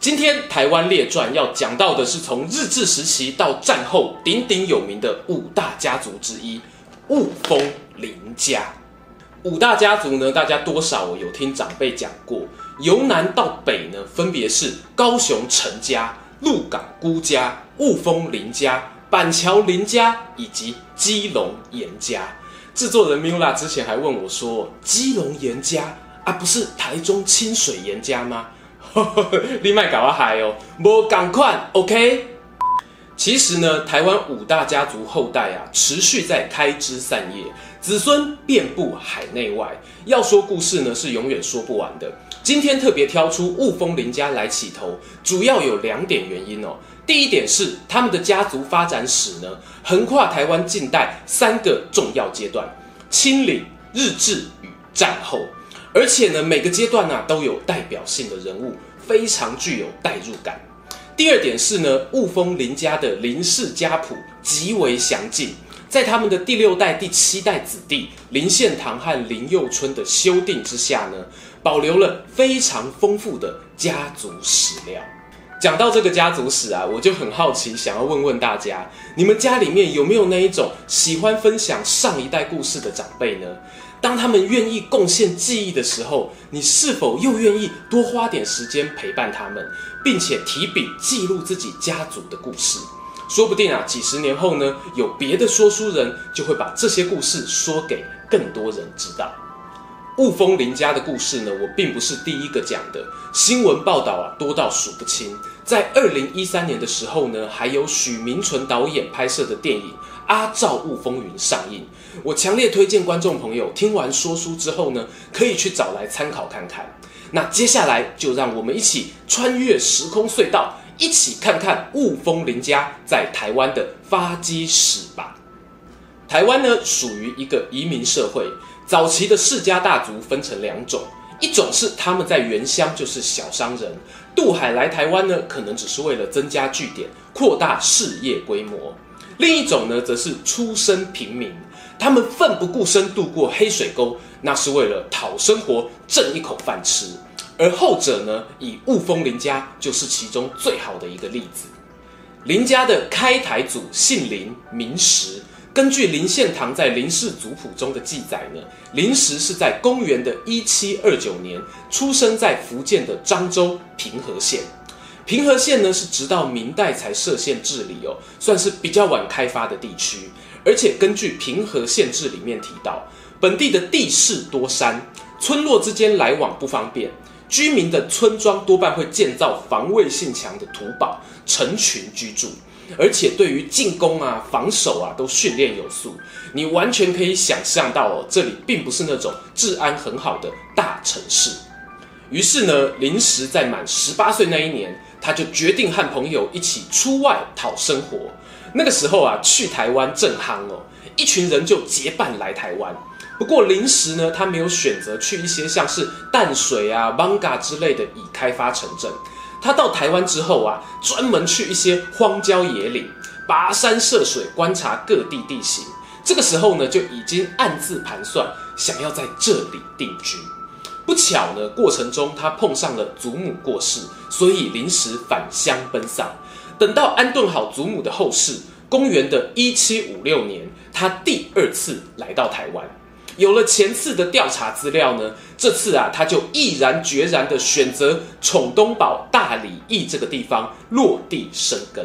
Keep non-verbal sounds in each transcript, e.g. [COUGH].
今天台湾列传要讲到的是从日治时期到战后鼎鼎有名的五大家族之一——雾峰林家。五大家族呢，大家多少有听长辈讲过，由南到北呢，分别是高雄陈家、鹿港辜家、雾峰林家、板桥林家以及基隆严家。制作人 Mula 之前还问我说：“基隆严家啊，不是台中清水严家吗？” [LAUGHS] 你麦搞啊嗨哦，无赶快，OK。其实呢，台湾五大家族后代啊，持续在开枝散叶，子孙遍布海内外。要说故事呢，是永远说不完的。今天特别挑出雾峰林家来起头，主要有两点原因哦。第一点是他们的家族发展史呢，横跨台湾近代三个重要阶段：清领、日治与战后。而且呢，每个阶段呢、都有代表性的人物，非常具有代入感。第二点是呢，雾峰林家的林氏家谱极为详尽，在他们的第六代、第七代子弟林献堂和林幼春的修订之下呢，保留了非常丰富的家族史料。讲到这个家族史啊，我就很好奇，想要问问大家，你们家里面有没有那一种喜欢分享上一代故事的长辈呢？当他们愿意贡献记忆的时候，你是否又愿意多花点时间陪伴他们，并且提笔记录自己家族的故事？说不定啊，几十年后呢，有别的说书人就会把这些故事说给更多人知道。雾峰林家的故事呢，我并不是第一个讲的，新闻报道啊多到数不清。在二零一三年的时候呢，还有许明纯导演拍摄的电影《阿照雾峰云》上映。我强烈推荐观众朋友听完说书之后呢，可以去找来参考看看。那接下来就让我们一起穿越时空隧道，一起看看雾峰林家在台湾的发迹史吧。台湾呢，属于一个移民社会。早期的世家大族分成两种，一种是他们在原乡就是小商人，渡海来台湾呢，可能只是为了增加据点、扩大事业规模；另一种呢，则是出身平民，他们奋不顾身渡过黑水沟，那是为了讨生活、挣一口饭吃。而后者呢，以雾峰林家就是其中最好的一个例子。林家的开台祖姓林，名实。根据林献堂在林氏族谱中的记载呢，林实是在公元的一七二九年出生在福建的漳州平和县。平和县呢是直到明代才设县治理哦，算是比较晚开发的地区。而且根据平和县志里面提到，本地的地势多山，村落之间来往不方便，居民的村庄多半会建造防卫性强的土堡，成群居住。而且对于进攻啊、防守啊，都训练有素。你完全可以想象到哦，这里并不是那种治安很好的大城市。于是呢，临时在满十八岁那一年，他就决定和朋友一起出外讨生活。那个时候啊，去台湾正夯哦，一群人就结伴来台湾。不过临时呢，他没有选择去一些像是淡水啊、艋舺之类的已开发城镇。他到台湾之后啊，专门去一些荒郊野岭，跋山涉水，观察各地地形。这个时候呢，就已经暗自盘算，想要在这里定居。不巧呢，过程中他碰上了祖母过世，所以临时返乡奔丧。等到安顿好祖母的后事，公元的一七五六年，他第二次来到台湾。有了前次的调查资料呢，这次啊，他就毅然决然的选择闯东堡大里驿这个地方落地生根。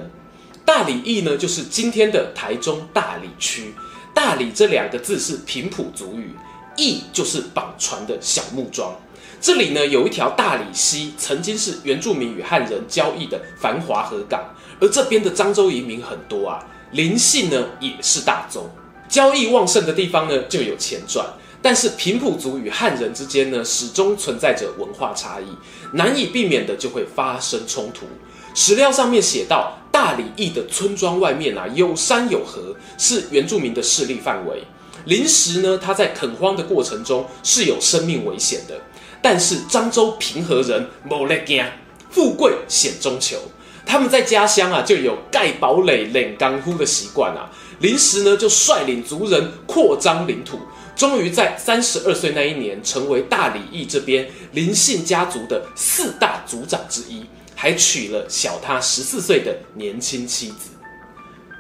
大里驿呢，就是今天的台中大里区。大里这两个字是平埔族语，驿就是绑船的小木桩。这里呢，有一条大里溪，曾经是原住民与汉人交易的繁华河港。而这边的漳州移民很多啊，林姓呢也是大宗。交易旺盛的地方呢，就有钱赚。但是平埔族与汉人之间呢，始终存在着文化差异，难以避免的就会发生冲突。史料上面写到，大里邑的村庄外面啊，有山有河，是原住民的势力范围。临时呢，他在垦荒的过程中是有生命危险的。但是漳州平和人没在怕，富贵险中求。他们在家乡啊，就有盖堡垒、练功夫的习惯啊。临时呢，就率领族人扩张领土，终于在三十二岁那一年，成为大里邑这边林姓家族的四大族长之一，还娶了小他十四岁的年轻妻子。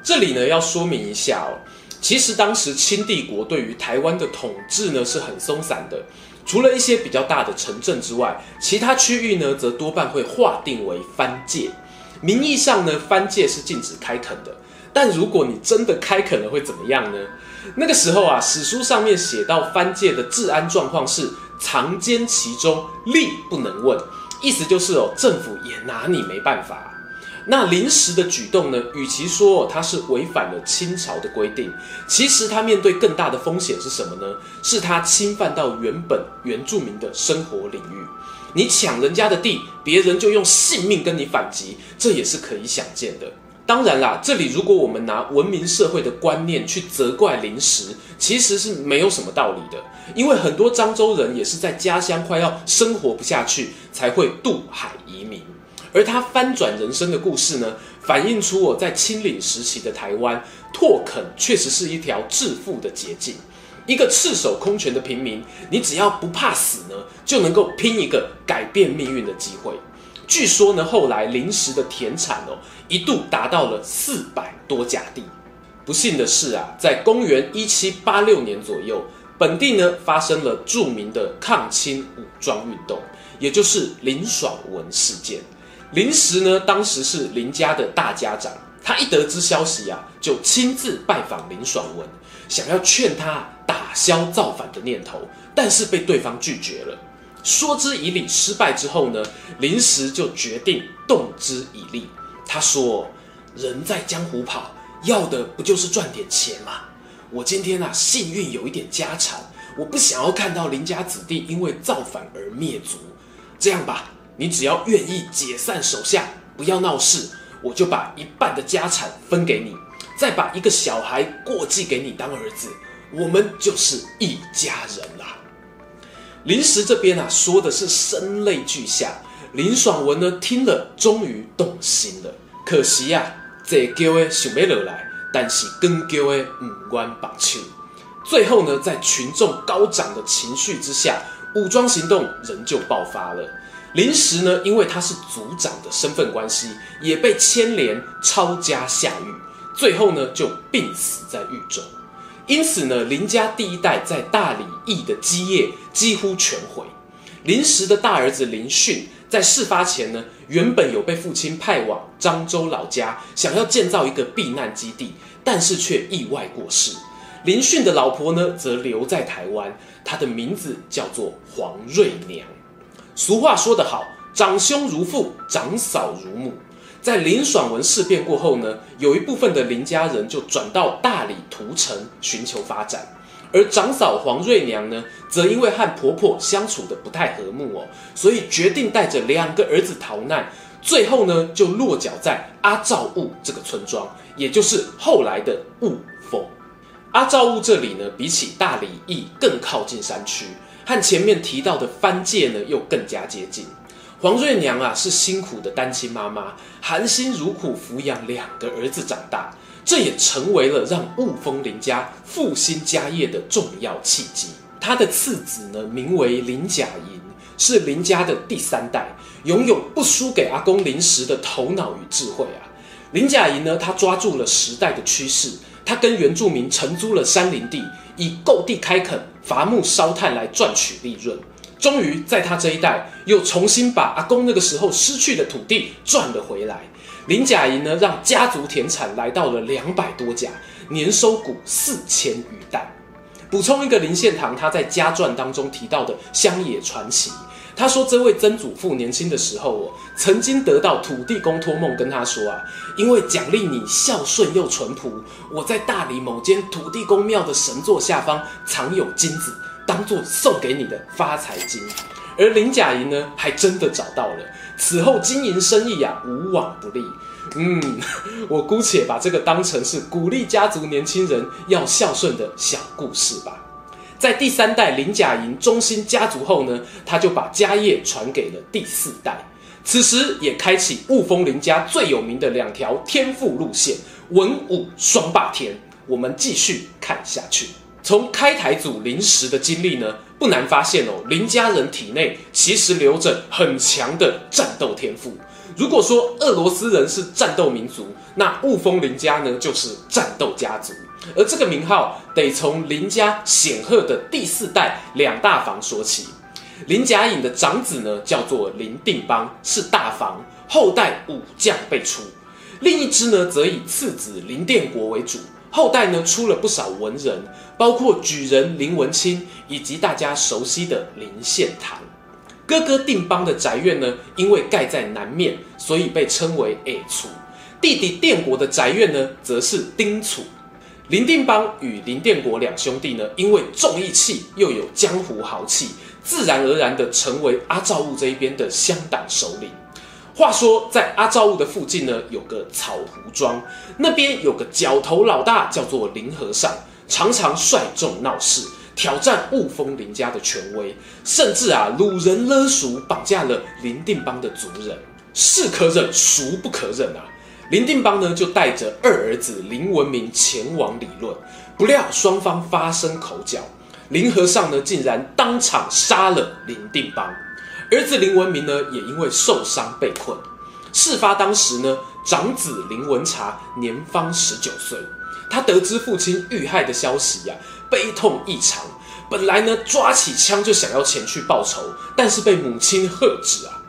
这里呢，要说明一下哦，其实当时清帝国对于台湾的统治呢是很松散的，除了一些比较大的城镇之外，其他区域呢则多半会划定为藩界。名义上呢，藩界是禁止开垦的。但如果你真的开垦了，会怎么样呢？那个时候啊，史书上面写到藩界的治安状况是藏奸其中，吏不能问，意思就是哦，政府也拿你没办法。那临时的举动呢，与其说他是违反了清朝的规定，其实他面对更大的风险是什么呢？是他侵犯到原本原住民的生活领域。你抢人家的地，别人就用性命跟你反击，这也是可以想见的。当然啦，这里如果我们拿文明社会的观念去责怪临时，其实是没有什么道理的。因为很多漳州人也是在家乡快要生活不下去，才会渡海移民。而他翻转人生的故事呢，反映出我在清领时期的台湾，拓垦确实是一条致富的捷径。一个赤手空拳的平民，你只要不怕死呢，就能够拼一个改变命运的机会。据说呢，后来临时的田产哦，一度达到了四百多甲地。不幸的是啊，在公元一七八六年左右，本地呢发生了著名的抗清武装运动，也就是林爽文事件。临时呢，当时是林家的大家长，他一得知消息啊，就亲自拜访林爽文，想要劝他打消造反的念头，但是被对方拒绝了。说之以理，失败之后呢，临时就决定动之以利。他说：“人在江湖跑，要的不就是赚点钱吗？我今天啊，幸运有一点家产，我不想要看到林家子弟因为造反而灭族。这样吧，你只要愿意解散手下，不要闹事，我就把一半的家产分给你，再把一个小孩过继给你当儿子，我们就是一家人啦。”临时这边啊，说的是声泪俱下。林爽文呢，听了终于动心了。可惜呀、啊，这叫的想要落来，但是更叫的唔愿放手。最后呢，在群众高涨的情绪之下，武装行动仍旧爆发了。临时呢，因为他是族长的身份关系，也被牵连抄家下狱，最后呢，就病死在狱中。因此呢，林家第一代在大理邑的基业几乎全毁。临时的大儿子林训在事发前呢，原本有被父亲派往漳州老家，想要建造一个避难基地，但是却意外过世。林训的老婆呢，则留在台湾，她的名字叫做黄瑞娘。俗话说得好，长兄如父，长嫂如母。在林爽文事变过后呢，有一部分的林家人就转到大理屠城寻求发展，而长嫂黄瑞娘呢，则因为和婆婆相处得不太和睦哦，所以决定带着两个儿子逃难，最后呢就落脚在阿照雾这个村庄，也就是后来的雾峰。阿照雾这里呢，比起大理邑更靠近山区，和前面提到的藩界呢又更加接近。黄瑞娘啊，是辛苦的单亲妈妈，含辛茹苦抚养两个儿子长大，这也成为了让雾峰林家复兴家业的重要契机。她的次子呢，名为林甲寅，是林家的第三代，拥有不输给阿公临时的头脑与智慧啊。林甲寅呢，他抓住了时代的趋势，他跟原住民承租了山林地，以购地开垦、伐木烧炭来赚取利润。终于在他这一代又重新把阿公那个时候失去的土地赚了回来。林甲寅呢，让家族田产来到了两百多甲，年收谷四千余担。补充一个林献堂他在家传当中提到的乡野传奇，他说这位曾祖父年轻的时候哦，曾经得到土地公托梦跟他说啊，因为奖励你孝顺又淳朴，我在大理某间土地公庙的神座下方藏有金子。当做送给你的发财金，而林甲寅呢，还真的找到了。此后经营生意啊，无往不利。嗯，[LAUGHS] 我姑且把这个当成是鼓励家族年轻人要孝顺的小故事吧。在第三代林甲营中兴家族后呢，他就把家业传给了第四代。此时也开启雾峰林家最有名的两条天赋路线，文武双霸天。我们继续看下去。从开台祖林时的经历呢，不难发现哦，林家人体内其实留着很强的战斗天赋。如果说俄罗斯人是战斗民族，那雾峰林家呢就是战斗家族。而这个名号得从林家显赫的第四代两大房说起。林甲隐的长子呢叫做林定邦，是大房，后代武将辈出；另一支呢则以次子林殿国为主。后代呢出了不少文人，包括举人林文清以及大家熟悉的林献堂。哥哥定邦的宅院呢，因为盖在南面，所以被称为矮厝。弟弟奠国的宅院呢，则是丁厝。林定邦与林殿国两兄弟呢，因为重义气又有江湖豪气，自然而然的成为阿赵雾这一边的乡党首领。话说，在阿赵雾的附近呢，有个草湖庄，那边有个角头老大，叫做林和尚，常常率众闹事，挑战雾峰林家的权威，甚至啊，掳人勒赎，绑架了林定邦的族人。是可忍，孰不可忍啊！林定邦呢，就带着二儿子林文明前往理论，不料双方发生口角，林和尚呢，竟然当场杀了林定邦。儿子林文明呢，也因为受伤被困。事发当时呢，长子林文察年方十九岁，他得知父亲遇害的消息呀、悲痛异常。本来呢，抓起枪就想要前去报仇，但是被母亲喝止啊：“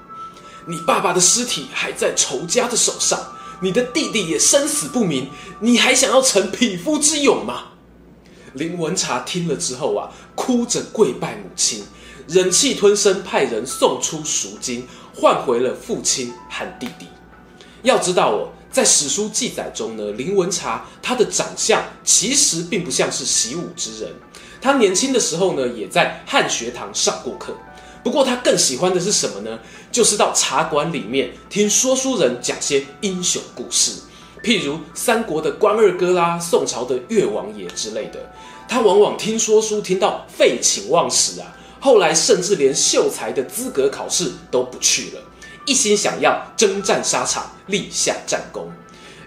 你爸爸的尸体还在仇家的手上，你的弟弟也生死不明，你还想要逞匹夫之勇吗？”林文察听了之后啊，哭着跪拜母亲。忍气吞声，派人送出赎金，换回了父亲和弟弟。要知道哦，在史书记载中呢，林文察他的长相其实并不像是习武之人。他年轻的时候呢，也在汉学堂上过课。不过他更喜欢的是什么呢？就是到茶馆里面听说书人讲些英雄故事，譬如三国的关二哥啦，宋朝的岳王爷之类的。他往往听说书听到废寝忘食啊。后来甚至连秀才的资格考试都不去了，一心想要征战沙场，立下战功。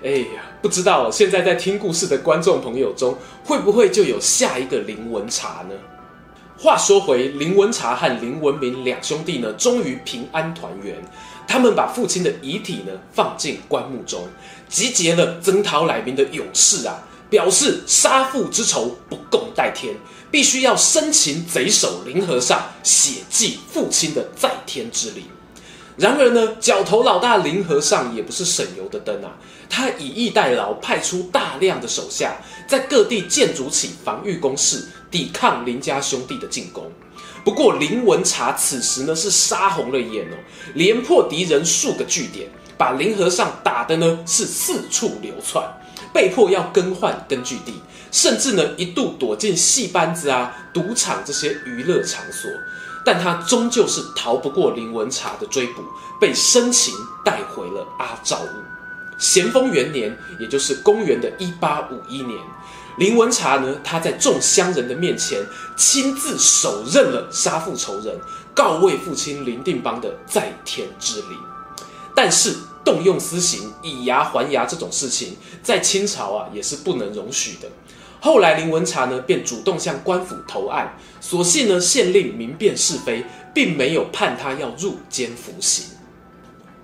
哎呀，不知道现在在听故事的观众朋友中，会不会就有下一个林文茶呢？话说回林文茶和林文明两兄弟呢，终于平安团圆。他们把父亲的遗体呢放进棺木中，集结了征讨来宾的勇士啊，表示杀父之仇不共戴天。必须要生擒贼首林和尚，血祭父亲的在天之灵。然而呢，角头老大林和尚也不是省油的灯啊，他以逸待劳，派出大量的手下，在各地建筑起防御工事，抵抗林家兄弟的进攻。不过林文察此时呢是杀红了眼哦，连破敌人数个据点，把林和尚打得呢是四处流窜，被迫要更换根据地。甚至呢，一度躲进戏班子啊、赌场这些娱乐场所，但他终究是逃不过林文察的追捕，被生擒带回了阿赵雾。咸丰元年，也就是公元的一八五一年，林文察呢，他在众乡人的面前亲自手刃了杀父仇人、告慰父亲林定邦的在天之灵。但是动用私刑、以牙还牙这种事情，在清朝啊也是不能容许的。后来林文察呢，便主动向官府投案，所幸呢，县令明辨是非，并没有判他要入监服刑。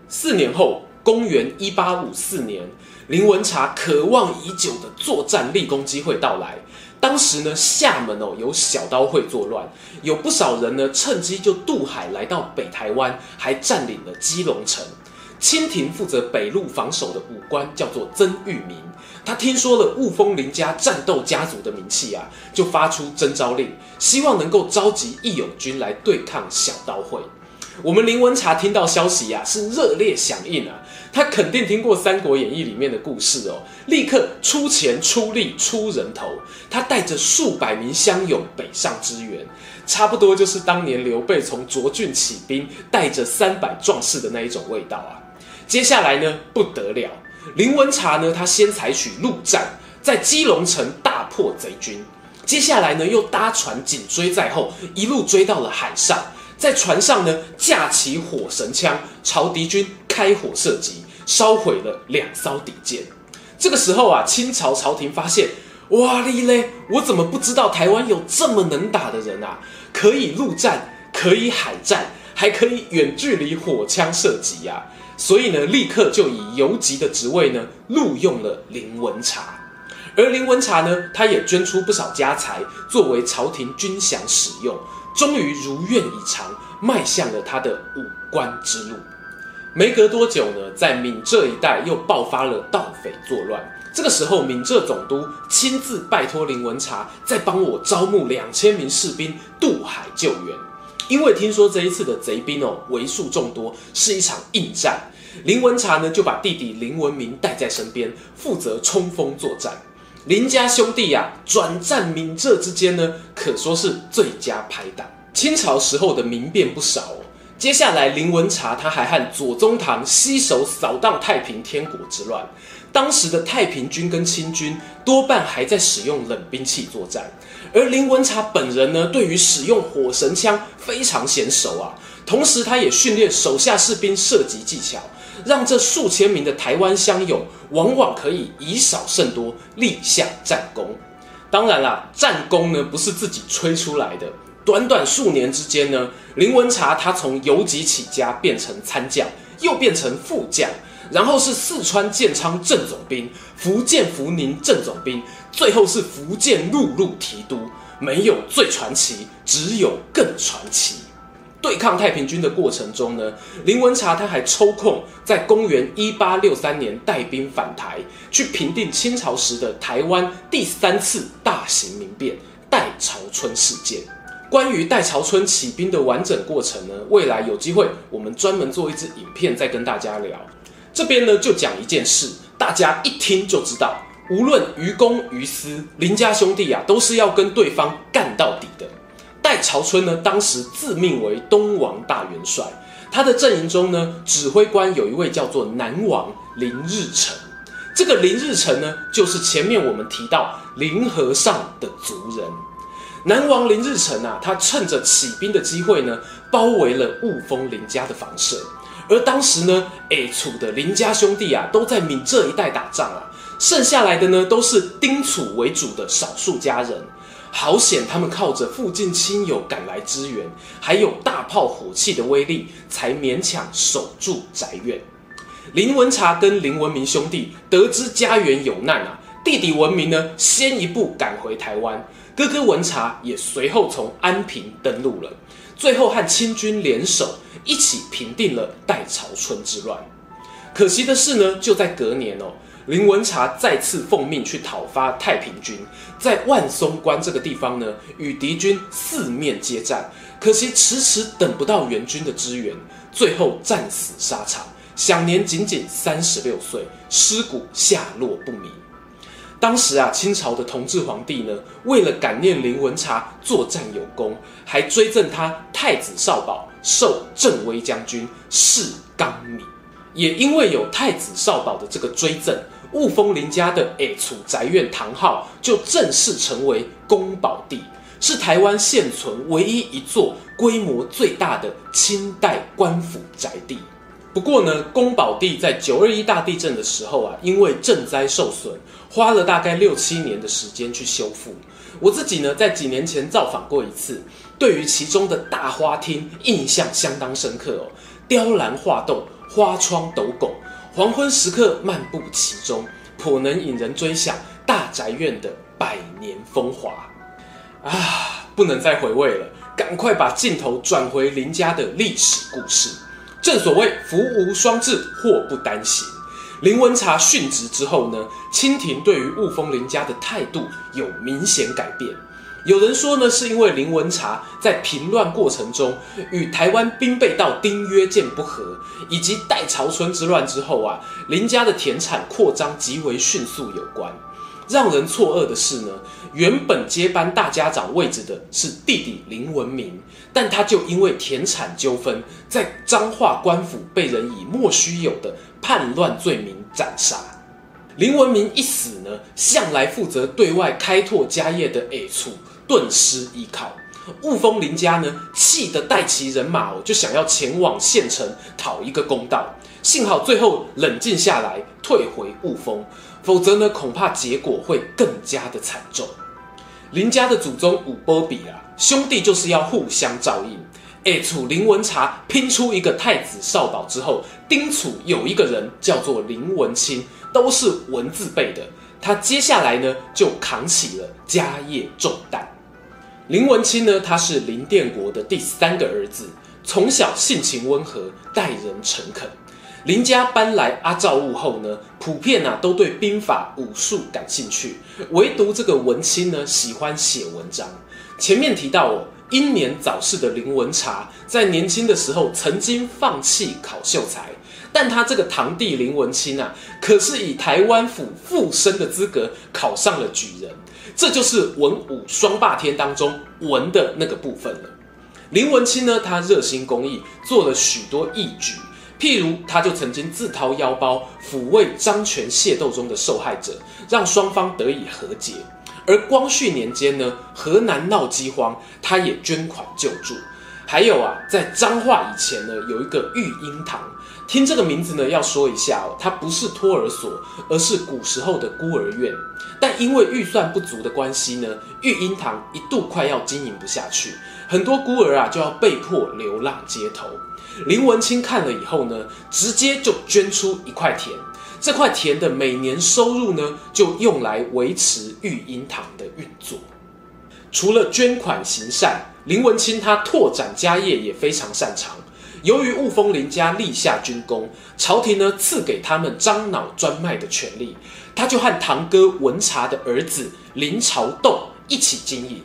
四年后，公元一八五四年，林文察渴望已久的作战立功机会到来。当时呢，厦门哦有小刀会作乱，有不少人呢趁机就渡海来到北台湾，还占领了基隆城。清廷负责北路防守的武官叫做曾玉明。他听说了雾峰林家战斗家族的名气啊，就发出征召令，希望能够召集义勇军来对抗小刀会。我们林文察听到消息呀、啊，是热烈响应啊，他肯定听过《三国演义》里面的故事哦，立刻出钱出力出人头，他带着数百名乡勇北上支援，差不多就是当年刘备从涿郡起兵，带着三百壮士的那一种味道啊。接下来呢，不得了。林文茶呢，他先采取陆战，在基隆城大破贼军，接下来呢，又搭船紧追在后，一路追到了海上，在船上呢，架起火神枪，朝敌军开火射击，烧毁了两艘敌舰。这个时候啊，清朝朝廷发现，哇哩嘞，我怎么不知道台湾有这么能打的人啊？可以陆战，可以海战，还可以远距离火枪射击呀！所以呢，立刻就以游击的职位呢，录用了林文茶。而林文茶呢，他也捐出不少家财，作为朝廷军饷使用，终于如愿以偿，迈向了他的武官之路。没隔多久呢，在闽浙一带又爆发了盗匪作乱。这个时候，闽浙总督亲自拜托林文茶，再帮我招募两千名士兵渡海救援。因为听说这一次的贼兵哦，为数众多，是一场硬战。林文茶呢，就把弟弟林文明带在身边，负责冲锋作战。林家兄弟呀、啊，转战闽浙之间呢，可说是最佳拍档。清朝时候的民变不少哦。接下来，林文茶他还和左宗棠携手扫荡太平天国之乱。当时的太平军跟清军多半还在使用冷兵器作战，而林文茶本人呢，对于使用火绳枪非常娴熟啊。同时，他也训练手下士兵射击技巧，让这数千名的台湾乡勇往往可以以少胜多，立下战功。当然啦，战功呢不是自己吹出来的。短短数年之间呢，林文茶他从游击起家变成参将，又变成副将，然后是四川建昌正总兵、福建福宁正总兵，最后是福建陆路提督。没有最传奇，只有更传奇。对抗太平军的过程中呢，林文茶他还抽空在公元一八六三年带兵返台，去平定清朝时的台湾第三次大型民变——代潮春事件。关于代潮春起兵的完整过程呢，未来有机会我们专门做一支影片再跟大家聊。这边呢就讲一件事，大家一听就知道，无论于公于私，林家兄弟啊都是要跟对方干到底的。代朝春呢当时自命为东王大元帅，他的阵营中呢指挥官有一位叫做南王林日成。这个林日成呢就是前面我们提到林和尚的族人。南王林日成啊，他趁着起兵的机会呢，包围了雾峰林家的房舍。而当时呢，哎，楚的林家兄弟啊，都在闽浙一带打仗啊，剩下来的呢，都是丁楚为主的少数家人。好险，他们靠着附近亲友赶来支援，还有大炮火器的威力，才勉强守住宅院。林文茶跟林文明兄弟得知家园有难啊，弟弟文明呢，先一步赶回台湾。哥哥文茶也随后从安平登陆了，最后和清军联手一起平定了代潮春之乱。可惜的是呢，就在隔年哦，林文茶再次奉命去讨伐太平军，在万松关这个地方呢，与敌军四面接战，可惜迟迟等不到援军的支援，最后战死沙场，享年仅仅三十六岁，尸骨下落不明。当时啊，清朝的同治皇帝呢，为了感念林文茶作战有功，还追赠他太子少保，授镇威将军，谥纲敏。也因为有太子少保的这个追赠，雾峰林家的下厝宅院堂号就正式成为宫保地，是台湾现存唯一一座规模最大的清代官府宅地。不过呢，宫保地在九二一大地震的时候啊，因为震灾受损，花了大概六七年的时间去修复。我自己呢，在几年前造访过一次，对于其中的大花厅印象相当深刻哦。雕栏画栋，花窗斗拱，黄昏时刻漫步其中，颇能引人追想大宅院的百年风华。啊，不能再回味了，赶快把镜头转回林家的历史故事。正所谓福无双至，祸不单行。林文茶殉职之后呢，清廷对于雾峰林家的态度有明显改变。有人说呢，是因为林文茶在平乱过程中与台湾兵备道丁约见不和，以及代潮春之乱之后啊，林家的田产扩张极为迅速有关。让人错愕的是呢，原本接班大家长位置的是弟弟林文明，但他就因为田产纠纷，在彰化官府被人以莫须有的叛乱罪名斩杀。林文明一死呢，向来负责对外开拓家业的 A 处顿失依靠。雾峰林家呢，气得带齐人马哦，就想要前往县城讨一个公道。幸好最后冷静下来，退回雾峰，否则呢，恐怕结果会更加的惨重。林家的祖宗五波比啊，兄弟就是要互相照应。下厝林文茶拼出一个太子少保之后，丁楚有一个人叫做林文清，都是文字辈的。他接下来呢，就扛起了家业重担。林文清呢，他是林殿国的第三个儿子，从小性情温和，待人诚恳。林家搬来阿罩雾后呢，普遍啊都对兵法武术感兴趣，唯独这个文清呢，喜欢写文章。前面提到哦。英年早逝的林文茶，在年轻的时候曾经放弃考秀才，但他这个堂弟林文清啊，可是以台湾府副生的资格考上了举人，这就是文武双霸天当中文的那个部分了。林文清呢，他热心公益，做了许多义举，譬如他就曾经自掏腰包抚慰张权械斗中的受害者，让双方得以和解。而光绪年间呢，河南闹饥荒，他也捐款救助。还有啊，在彰化以前呢，有一个育婴堂。听这个名字呢，要说一下哦，它不是托儿所，而是古时候的孤儿院。但因为预算不足的关系呢，育婴堂一度快要经营不下去，很多孤儿啊就要被迫流浪街头。林文清看了以后呢，直接就捐出一块田。这块田的每年收入呢，就用来维持育婴堂的运作。除了捐款行善，林文清他拓展家业也非常擅长。由于雾峰林家立下军功，朝廷呢赐给他们樟脑专卖的权利，他就和堂哥文茶的儿子林朝栋一起经营。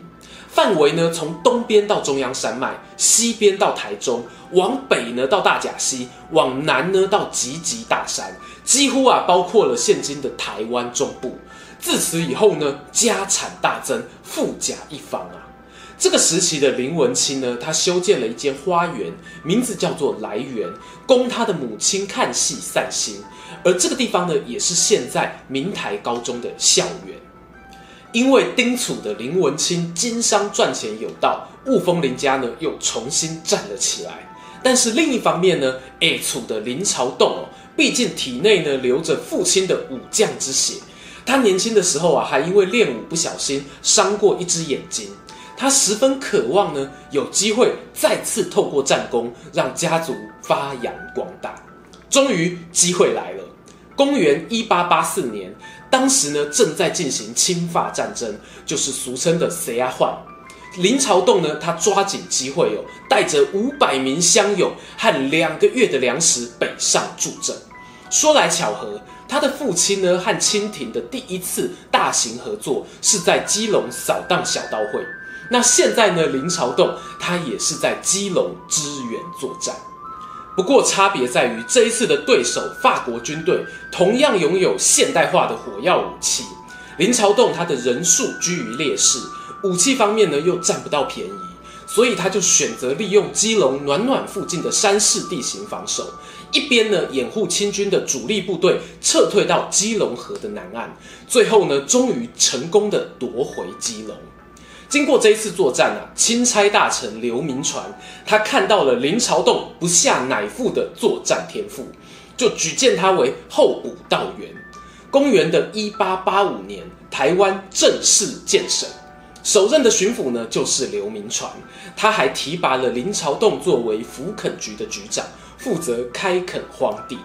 范围呢，从东边到中央山脉，西边到台中，往北呢到大甲溪，往南呢到集集大山，几乎啊包括了现今的台湾中部。自此以后呢，家产大增，富甲一方啊。这个时期的林文清呢，他修建了一间花园，名字叫做来园，供他的母亲看戏散心。而这个地方呢，也是现在明台高中的校园。因为丁楚的林文清经商赚钱有道，雾峰林家呢又重新站了起来。但是另一方面呢，下厝的林朝栋哦，毕竟体内呢流着父亲的武将之血。他年轻的时候啊，还因为练武不小心伤过一只眼睛。他十分渴望呢有机会再次透过战功让家族发扬光大。终于机会来了，公元一八八四年。当时呢，正在进行清法战争，就是俗称的“谁啊换”。林朝栋呢，他抓紧机会哦，带着五百名乡勇和两个月的粮食北上助阵。说来巧合，他的父亲呢和清廷的第一次大型合作是在基隆扫荡小刀会。那现在呢，林朝栋他也是在基隆支援作战。不过差别在于，这一次的对手法国军队同样拥有现代化的火药武器。林朝栋他的人数居于劣势，武器方面呢又占不到便宜，所以他就选择利用基隆暖暖附近的山势地形防守，一边呢掩护清军的主力部队撤退到基隆河的南岸，最后呢终于成功的夺回基隆。经过这一次作战啊，钦差大臣刘铭传他看到了林朝栋不下乃父的作战天赋，就举荐他为候补道员。公元的一八八五年，台湾正式建省，首任的巡抚呢就是刘铭传，他还提拔了林朝栋作为福垦局的局长，负责开垦荒地。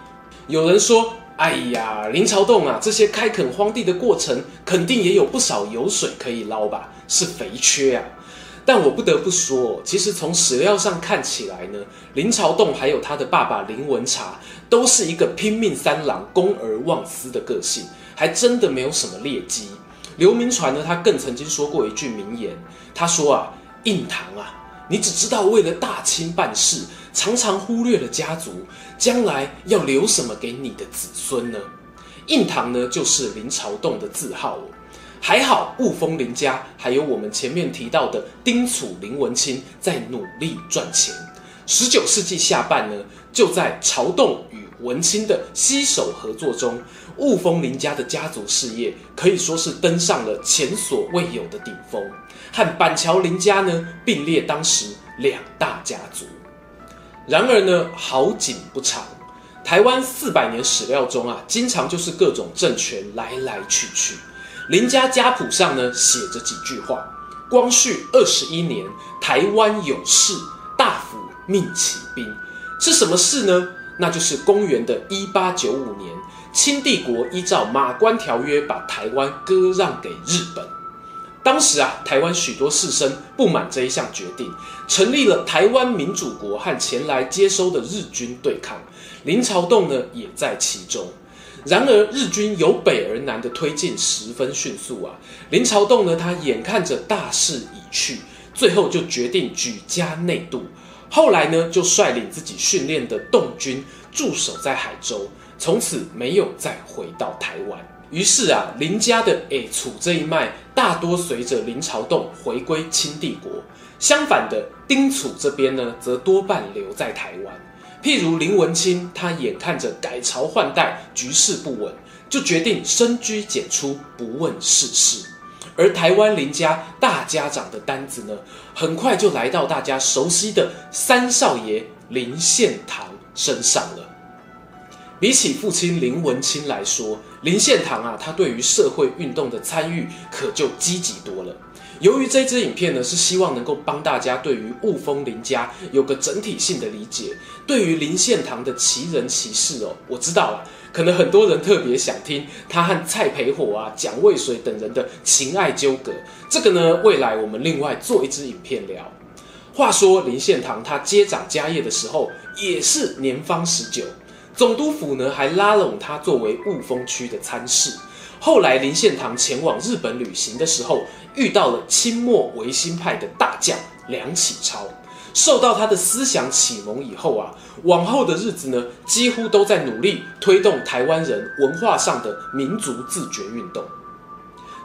有人说。哎呀，林朝栋啊，这些开垦荒地的过程，肯定也有不少油水可以捞吧？是肥缺啊！但我不得不说，其实从史料上看起来呢，林朝栋还有他的爸爸林文茶，都是一个拼命三郎、公而忘私的个性，还真的没有什么劣迹。刘铭传呢，他更曾经说过一句名言，他说啊，印堂啊。你只知道为了大清办事，常常忽略了家族将来要留什么给你的子孙呢？印堂呢，就是林朝栋的字号哦。还好雾峰林家还有我们前面提到的丁楚林文清在努力赚钱。十九世纪下半呢，就在朝栋与文清的携手合作中，雾峰林家的家族事业可以说是登上了前所未有的顶峰，和板桥林家呢并列当时两大家族。然而呢，好景不长，台湾四百年史料中啊，经常就是各种政权来来去去。林家家谱上呢写着几句话：光绪二十一年，台湾有事，大府命起兵。是什么事呢？那就是公元的一八九五年，清帝国依照马关条约把台湾割让给日本。当时啊，台湾许多士绅不满这一项决定，成立了台湾民主国和前来接收的日军对抗。林朝栋呢也在其中。然而日军由北而南的推进十分迅速啊，林朝栋呢他眼看着大势已去，最后就决定举家内渡。后来呢，就率领自己训练的洞军驻守在海州，从此没有再回到台湾。于是啊，林家的诶楚这一脉大多随着林朝栋回归清帝国。相反的，丁楚这边呢，则多半留在台湾。譬如林文清，他眼看着改朝换代，局势不稳，就决定深居简出，不问世事。而台湾林家大家长的担子呢，很快就来到大家熟悉的三少爷林献堂身上了。比起父亲林文清来说，林献堂啊，他对于社会运动的参与可就积极多了。由于这支影片呢，是希望能够帮大家对于雾峰林家有个整体性的理解。对于林献堂的奇人奇事哦，我知道了，可能很多人特别想听他和蔡培火啊、蒋渭水等人的情爱纠葛。这个呢，未来我们另外做一支影片聊。话说林献堂他接掌家业的时候，也是年方十九，总督府呢还拉拢他作为雾峰区的参事。后来林献堂前往日本旅行的时候，遇到了清末维新派的大将梁启超，受到他的思想启蒙以后啊，往后的日子呢，几乎都在努力推动台湾人文化上的民族自觉运动。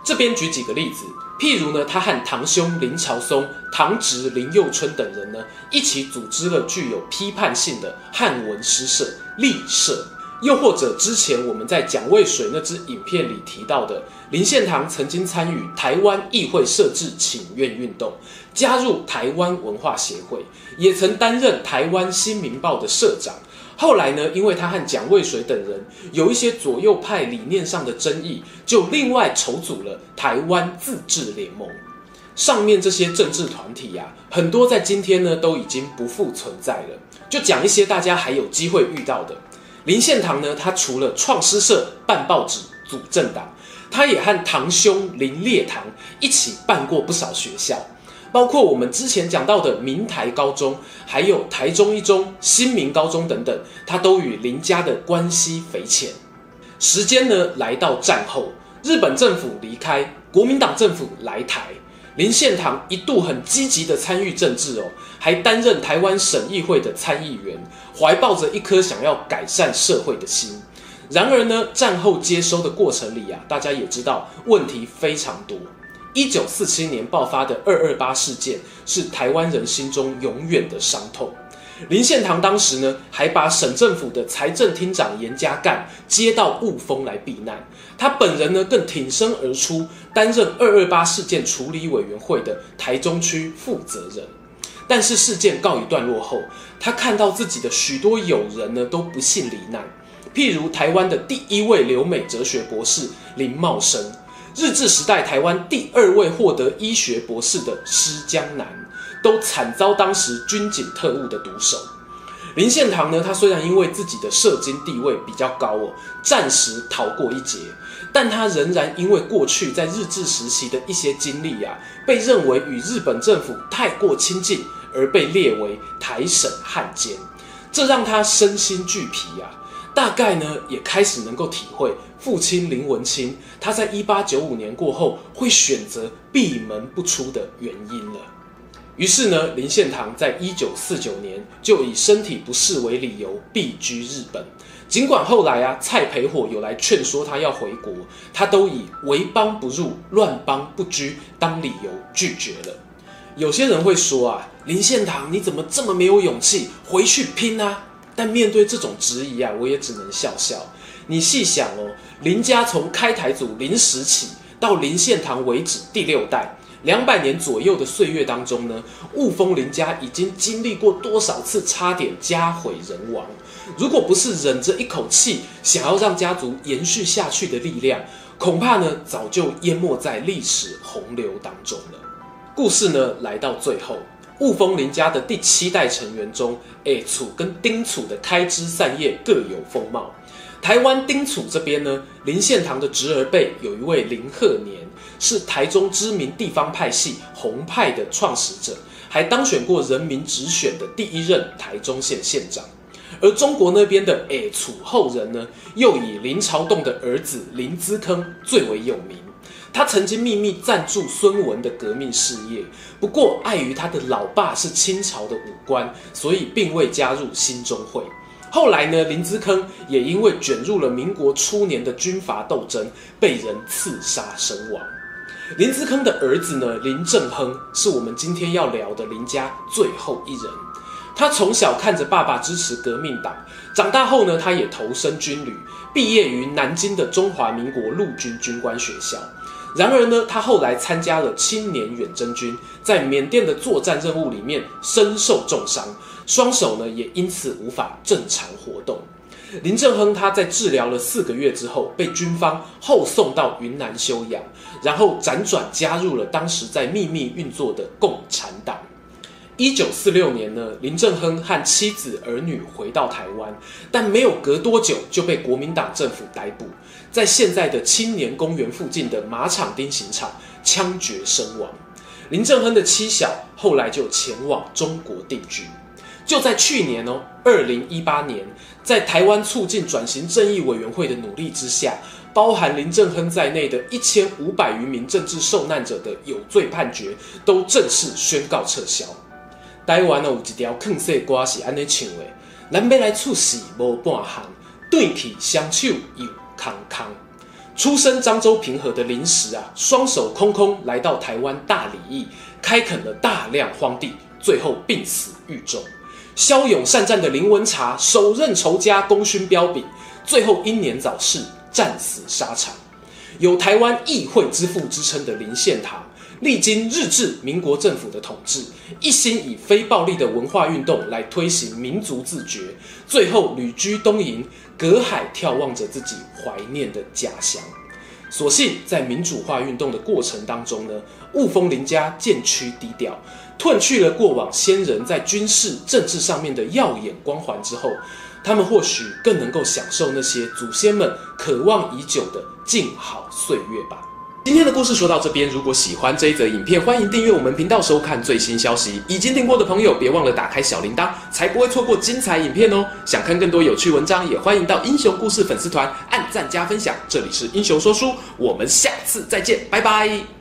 这边举几个例子，譬如呢，他和堂兄林朝松、堂侄林幼春等人呢，一起组织了具有批判性的汉文诗社立社。又或者之前我们在蒋渭水那支影片里提到的，林献堂曾经参与台湾议会设置请愿运动，加入台湾文化协会，也曾担任台湾新民报的社长。后来呢，因为他和蒋渭水等人有一些左右派理念上的争议，就另外筹组了台湾自治联盟。上面这些政治团体呀、很多在今天呢都已经不复存在了。就讲一些大家还有机会遇到的。林献堂呢，他除了创诗社、办报纸、组政党，他也和堂兄林烈堂一起办过不少学校，包括我们之前讲到的明台高中，还有台中一中、新民高中等等，他都与林家的关系匪浅。时间呢，来到战后，日本政府离开，国民党政府来台。林献堂一度很积极的参与政治哦，还担任台湾省议会的参议员，怀抱着一颗想要改善社会的心。然而呢，战后接收的过程里啊，大家也知道问题非常多。一九四七年爆发的二二八事件是台湾人心中永远的伤痛。林献堂当时呢，还把省政府的财政厅长严家淦接到雾峰来避难。他本人呢，更挺身而出，担任二二八事件处理委员会的台中区负责人。但是事件告一段落后，他看到自己的许多友人呢，都不幸罹难。譬如台湾的第一位留美哲学博士林茂生，日治时代台湾第二位获得医学博士的施江南。都惨遭当时军警特务的毒手。林献堂呢，他虽然因为自己的社经地位比较高哦，暂时逃过一劫，但他仍然因为过去在日治时期的一些经历、啊，被认为与日本政府太过亲近，而被列为台省汉奸，这让他身心俱疲啊。大概呢，也开始能够体会父亲林文清他在一八九五年过后会选择闭门不出的原因了。于是呢，林献堂在一九四九年就以身体不适为理由避居日本。尽管后来啊，蔡培火有来劝说他要回国，他都以为邦不入，乱邦不居当理由拒绝了。有些人会说啊，林献堂你怎么这么没有勇气回去拼啊？但面对这种质疑啊，我也只能笑笑。你细想哦，林家从开台祖林时起到林献堂为止第六代，两百年左右的岁月当中呢，雾峰林家已经经历过多少次差点家毁人亡？如果不是忍着一口气想要让家族延续下去的力量，恐怕呢早就淹没在历史洪流当中了。故事呢来到最后，雾峰林家的第七代成员中，下厝跟丁楚的开枝散叶各有风貌。台湾丁楚这边呢，林献堂的侄儿辈有一位林鹤年，是台中知名地方派系洪派的创始者，还当选过人民直选的第一任台中县县长。而中国那边的下厝后人呢，又以林朝栋的儿子林资坑最为有名。他曾经秘密赞助孙文的革命事业，不过碍于他的老爸是清朝的武官，所以并未加入兴中会。后来呢，林资坑也因为卷入了民国初年的军阀斗争，被人刺杀身亡。林资坑的儿子呢，林正亨是我们今天要聊的林家最后一人。他从小看着爸爸支持革命党，长大后呢，他也投身军旅，毕业于南京的中华民国陆军军官学校。然而呢，他后来参加了青年远征军，在缅甸的作战任务里面身受重伤，双手呢也因此无法正常活动。林正亨他在治疗了四个月之后，被军方后送到云南休养，然后辗转加入了当时在秘密运作的共产党。一九四六年呢，林正亨和妻子儿女回到台湾，但没有隔多久就被国民党政府逮捕，在现在的青年公园附近的马场町刑场枪决身亡。林正亨的妻小后来就前往中国定居。就在去年哦，二零一八年，在台湾促进转型正义委员会的努力之下，包含林正亨在内的一千五百余名政治受难者的有罪判决都正式宣告撤销。台湾有一条劝世歌是安尼唱的：咱要来出世无半行，对去双手又康康。出身漳州平和的林时啊，双手空空来到台湾大理邑，开垦了大量荒地，最后病死狱中。骁勇善战的林文茶，手刃仇家功勋彪炳，最后英年早逝，战死沙场。有台湾议会之父之称的林献堂。历经日治、民国政府的统治，一心以非暴力的文化运动来推行民族自觉，最后旅居东瀛，隔海眺望着自己怀念的家乡。所幸在民主化运动的过程当中呢，雾峰林家渐趋低调，褪去了过往先人在军事政治上面的耀眼光环之后，他们或许更能够享受那些祖先们渴望已久的静好岁月吧。今天的故事说到这边，如果喜欢这一则影片，欢迎订阅我们频道收看最新消息。已经订过的朋友，别忘了打开小铃铛，才不会错过精彩影片哦。想看更多有趣文章，也欢迎到英雄故事粉丝团按赞加分享。这里是英雄说书，我们下次再见，拜拜。